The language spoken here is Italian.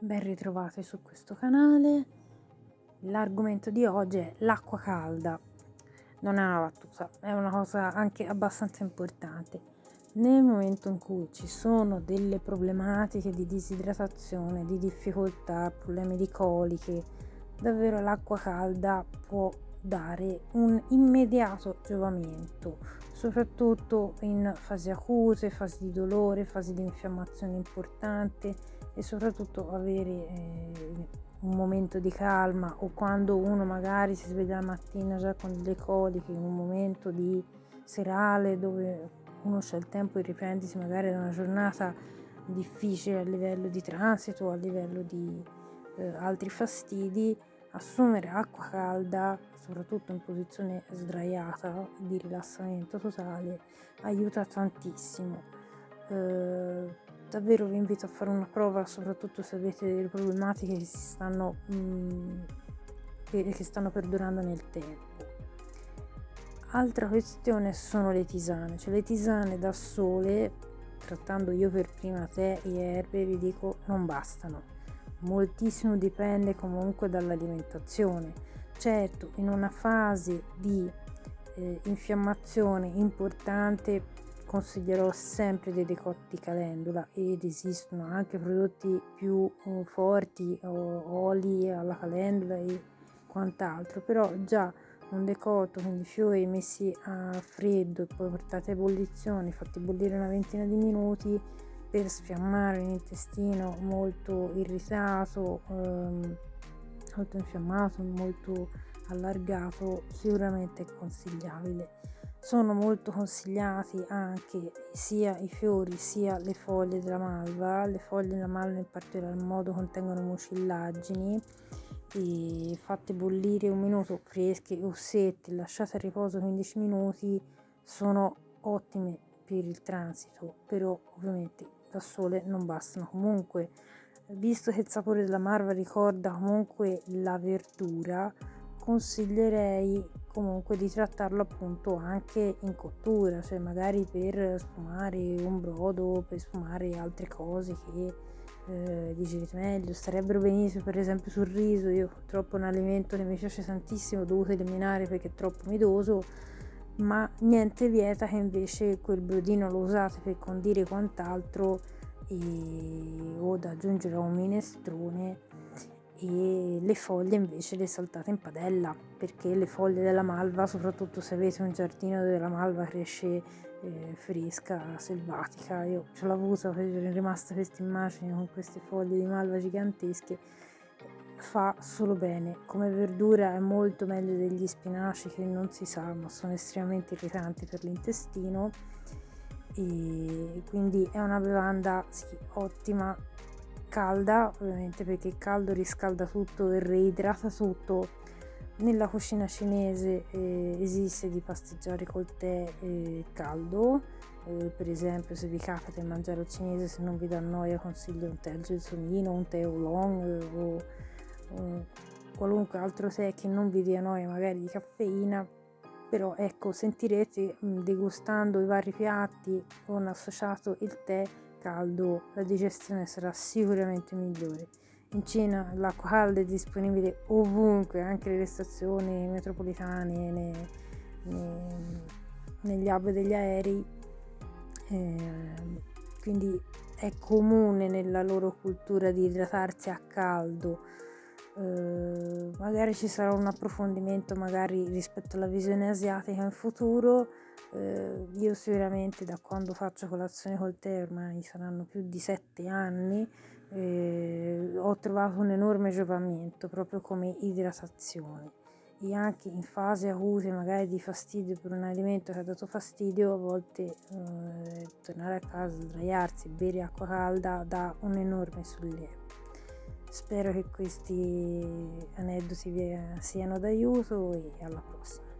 ben ritrovati su questo canale. L'argomento di oggi è l'acqua calda. Non è una battuta, è una cosa anche abbastanza importante. Nel momento in cui ci sono delle problematiche di disidratazione, di difficoltà, problemi di coliche, davvero l'acqua calda può dare un immediato giovamento, soprattutto in fasi acute, fasi di dolore, fasi di infiammazione importante e soprattutto avere eh, un momento di calma o quando uno magari si sveglia la mattina già con delle coliche, in un momento di serale dove uno c'è il tempo di riprendersi magari da una giornata difficile a livello di transito, a livello di eh, altri fastidi, assumere acqua calda, soprattutto in posizione sdraiata di rilassamento totale, aiuta tantissimo. Eh, davvero vi invito a fare una prova, soprattutto se avete delle problematiche che si stanno, mm, che stanno perdurando nel tempo. Altra questione sono le tisane, cioè le tisane da sole, trattando io per prima te e erbe, vi dico non bastano. Moltissimo dipende comunque dall'alimentazione. Certo, in una fase di eh, infiammazione importante consiglierò sempre dei decotti calendula ed esistono anche prodotti più uh, forti o oli alla calendula e quant'altro però già un decotto con i fiori messi a freddo e poi portati a ebollizione fatti bollire una ventina di minuti per sfiammare l'intestino molto irritato ehm, molto infiammato molto allargato sicuramente è consigliabile sono molto consigliati anche sia i fiori sia le foglie della malva. Le foglie della malva in particolar modo contengono mucillagini fatte bollire un minuto fresche o secche, lasciate a riposo 15 minuti, sono ottime per il transito, però ovviamente da sole non bastano. Comunque, visto che il sapore della malva ricorda comunque la verdura, consiglierei comunque di trattarlo appunto anche in cottura, cioè magari per sfumare un brodo, per sfumare altre cose che eh, digerite meglio, starebbero benissimo per esempio sul riso, io purtroppo è un alimento che mi piace tantissimo, ho dovuto eliminare perché è troppo midoso, ma niente vieta che invece quel brodino lo usate per condire quant'altro e, o da aggiungere a un minestrone e le foglie invece le saltate in padella perché le foglie della malva soprattutto se avete un giardino dove la malva cresce eh, fresca, selvatica io ce l'ho avuta, è rimasta questa immagine con queste foglie di malva gigantesche fa solo bene. Come verdura è molto meglio degli spinaci che non si sa ma sono estremamente irritanti per l'intestino. E quindi è una bevanda sì, ottima. Calda, ovviamente perché caldo riscalda tutto e reidrata tutto. Nella cucina cinese eh, esiste di pasteggiare col tè eh, caldo, eh, per esempio se vi capita di mangiare al cinese se non vi dà noia consiglio un tè al gelsomino, un tè oolong eh, o qualunque altro tè che non vi dia noia magari di caffeina però ecco sentirete mm, degustando i vari piatti con associato il tè caldo la digestione sarà sicuramente migliore. In Cina l'acqua calda è disponibile ovunque, anche nelle stazioni metropolitane, nei, nei, negli hub degli aerei, eh, quindi è comune nella loro cultura di idratarsi a caldo. Eh, magari ci sarà un approfondimento magari rispetto alla visione asiatica in futuro eh, io sicuramente da quando faccio colazione col tè, ormai saranno più di sette anni, eh, ho trovato un enorme giovamento proprio come idratazione e anche in fase acute magari di fastidio per un alimento che ha dato fastidio a volte eh, tornare a casa, sdraiarsi, bere acqua calda dà un enorme sollievo. Spero che questi aneddoti vi siano d'aiuto e alla prossima.